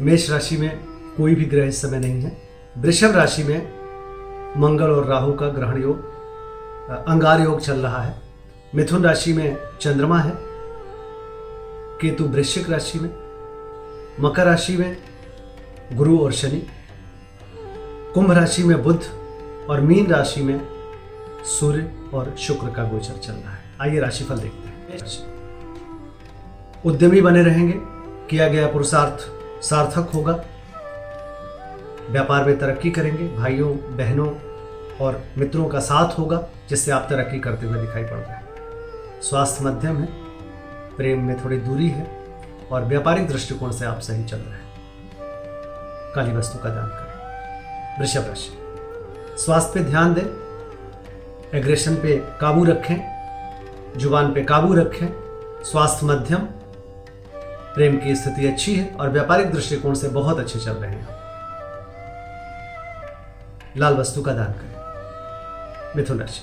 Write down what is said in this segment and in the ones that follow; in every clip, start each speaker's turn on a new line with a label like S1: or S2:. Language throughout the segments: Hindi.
S1: मेष राशि में कोई भी ग्रह इस समय नहीं है। वृषभ राशि में मंगल और राहु का ग्रहण योग, अंगार योग चल रहा है। मिथुन राशि में चंद्रमा है। केतु वृश्चिक राशि में, मकर राशि में गुरु और शनि, कुंभ राशि में बुध और मीन राशि में सूर्य और शुक्र का गोचर चल रहा है। आइए राशिफल देखते हैं। उद्यमी बने रहेंगे, किया गया पुरुषार्थ सार्थक होगा। व्यापार में तरक्की करेंगे, भाइयों, बहनों और मित्रों का साथ होगा, जिससे आप तरक्की करते हुए दिखाई पड़ रहे हैं। स्वास्थ्य मध्यम है, प्रेम में थोड़ी दूरी है और व्यापारिक दृष्टिकोण से आप सही चल रहे हैं। काली वस्तु का दान करें। वृषभ राशि। स्वास्थ्य पे ध्यान दें एग्रेशन पे काबू रखें, ज़ुबान पे काबू रखें, स्वास्थ्य मध्यम प्रेम की स्थिति अच्छी है और व्यापारिक दृष्टिकोण से बहुत अच्छे चल रहे हैं। लाल वस्तु का दान करें। मिथुन राशि।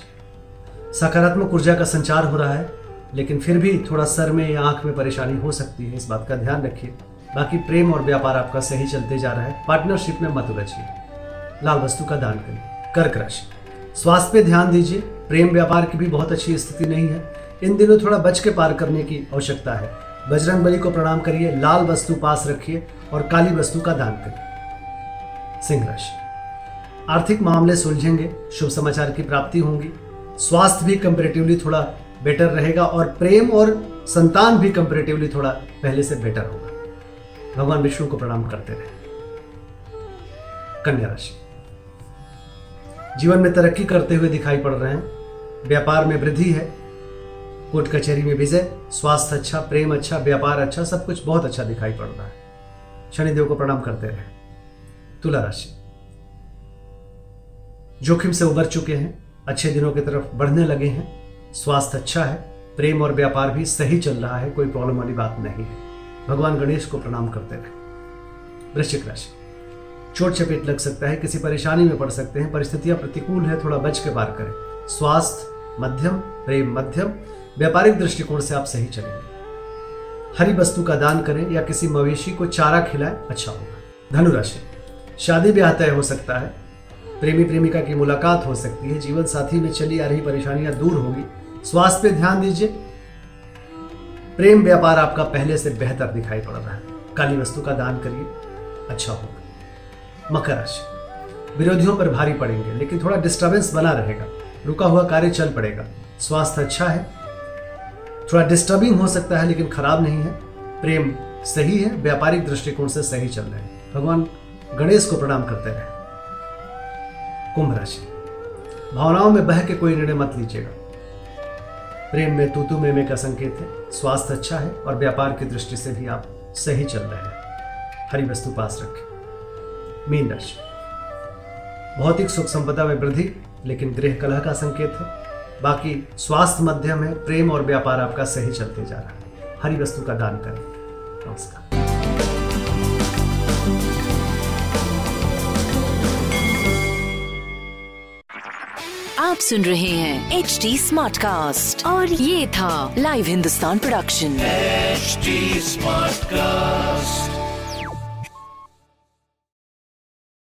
S1: सकारात्मक ऊर्जा का संचार हो रहा है, लेकिन फिर भी थोड़ा सर में या आँख में परेशानी हो सकती है, इस बात का ध्यान रखिए। बाकी प्रेम और व्यापार आपका सही चलते जा रहा है। पार्टनरशिप में मत उलझिए। लाल वस्तु का दान करें। कर्क राशि। स्वास्थ्य पे ध्यान दीजिए। प्रेम व्यापार की भी बहुत अच्छी स्थिति नहीं है। इन दिनों थोड़ा बच के पार करने की आवश्यकता है। बजरंग बली को प्रणाम करिए, लाल वस्तु पास रखिए और काली वस्तु का दान करिए। सिंह राशि। आर्थिक मामले सुलझेंगे, शुभ समाचार की प्राप्ति होंगी। स्वास्थ्य भी कंपेरेटिवली थोड़ा बेटर रहेगा और प्रेम और संतान भी कंपेरेटिवली थोड़ा पहले से बेटर होगा। भगवान विष्णु को प्रणाम करते रहे। कन्या राशि। जीवन में तरक्की करते हुए दिखाई पड़ रहे हैं। व्यापार में वृद्धि है। कोर्ट कचहरी में विजय स्वास्थ्य अच्छा प्रेम अच्छा व्यापार अच्छा सब कुछ बहुत अच्छा दिखाई पड़ रहा है। शनिदेव को प्रणाम करते रहे। तुला राशि। जोखिम से उबर चुके हैं, अच्छे दिनों की तरफ़ बढ़ने लगे हैं। स्वास्थ्य अच्छा है, प्रेम और व्यापार भी सही चल रहा है, कोई प्रॉब्लम वाली बात नहीं है। भगवान गणेश को प्रणाम करते रहे। वृश्चिक राशि। चोट चपेट लग सकता है, किसी परेशानी में पड़ सकते हैं, परिस्थितियाँ प्रतिकूल है, थोड़ा बच के पार करें। स्वास्थ्य मध्यम, प्रेम मध्यम व्यापारिक दृष्टिकोण से आप सही चलेंगे। हरी वस्तु का दान करें या किसी मवेशी को चारा खिलाएँ अच्छा होगा। धनुराशि। शादी ब्याह तय हो सकता है। प्रेमी प्रेमिका की मुलाकात हो सकती है। जीवन साथी में चली आ रही परेशानियाँ दूर होगी। स्वास्थ्य पे ध्यान दीजिए। प्रेम व्यापार आपका पहले से बेहतर दिखाई पड़ रहा है। काली वस्तु का दान करिए अच्छा होगा। मकर राशि। विरोधियों पर भारी पड़ेंगे, लेकिन थोड़ा डिस्टर्बेंस बना रहेगा। रुका हुआ कार्य चल पड़ेगा। स्वास्थ्य अच्छा है। थोड़ा डिस्टर्बिंग हो सकता है, लेकिन खराब नहीं है। प्रेम सही है, व्यापारिक दृष्टिकोण से सही चल रहे हैं। भगवान गणेश को प्रणाम करते रहे। कुंभ राशि। भावनाओं में बह के कोई निर्णय मत लीजिएगा। प्रेम में तूतु में का संकेत है। स्वास्थ्य अच्छा है और व्यापार की दृष्टि से भी आप सही चल रहे हैं। हरी वस्तु पास रखें। मीन राशि। भौतिक सुख संपदा में वृद्धि, लेकिन गृह कलह का संकेत है। बाकी स्वास्थ्य मध्यम है प्रेम और व्यापार आपका सही चलते जा रहा है। हरी वस्तु का दान करें। नमस्कार।
S2: आप सुन रहे हैं एच डी स्मार्ट कास्ट और ये था live Hindustan production
S3: HD smart Smartcast.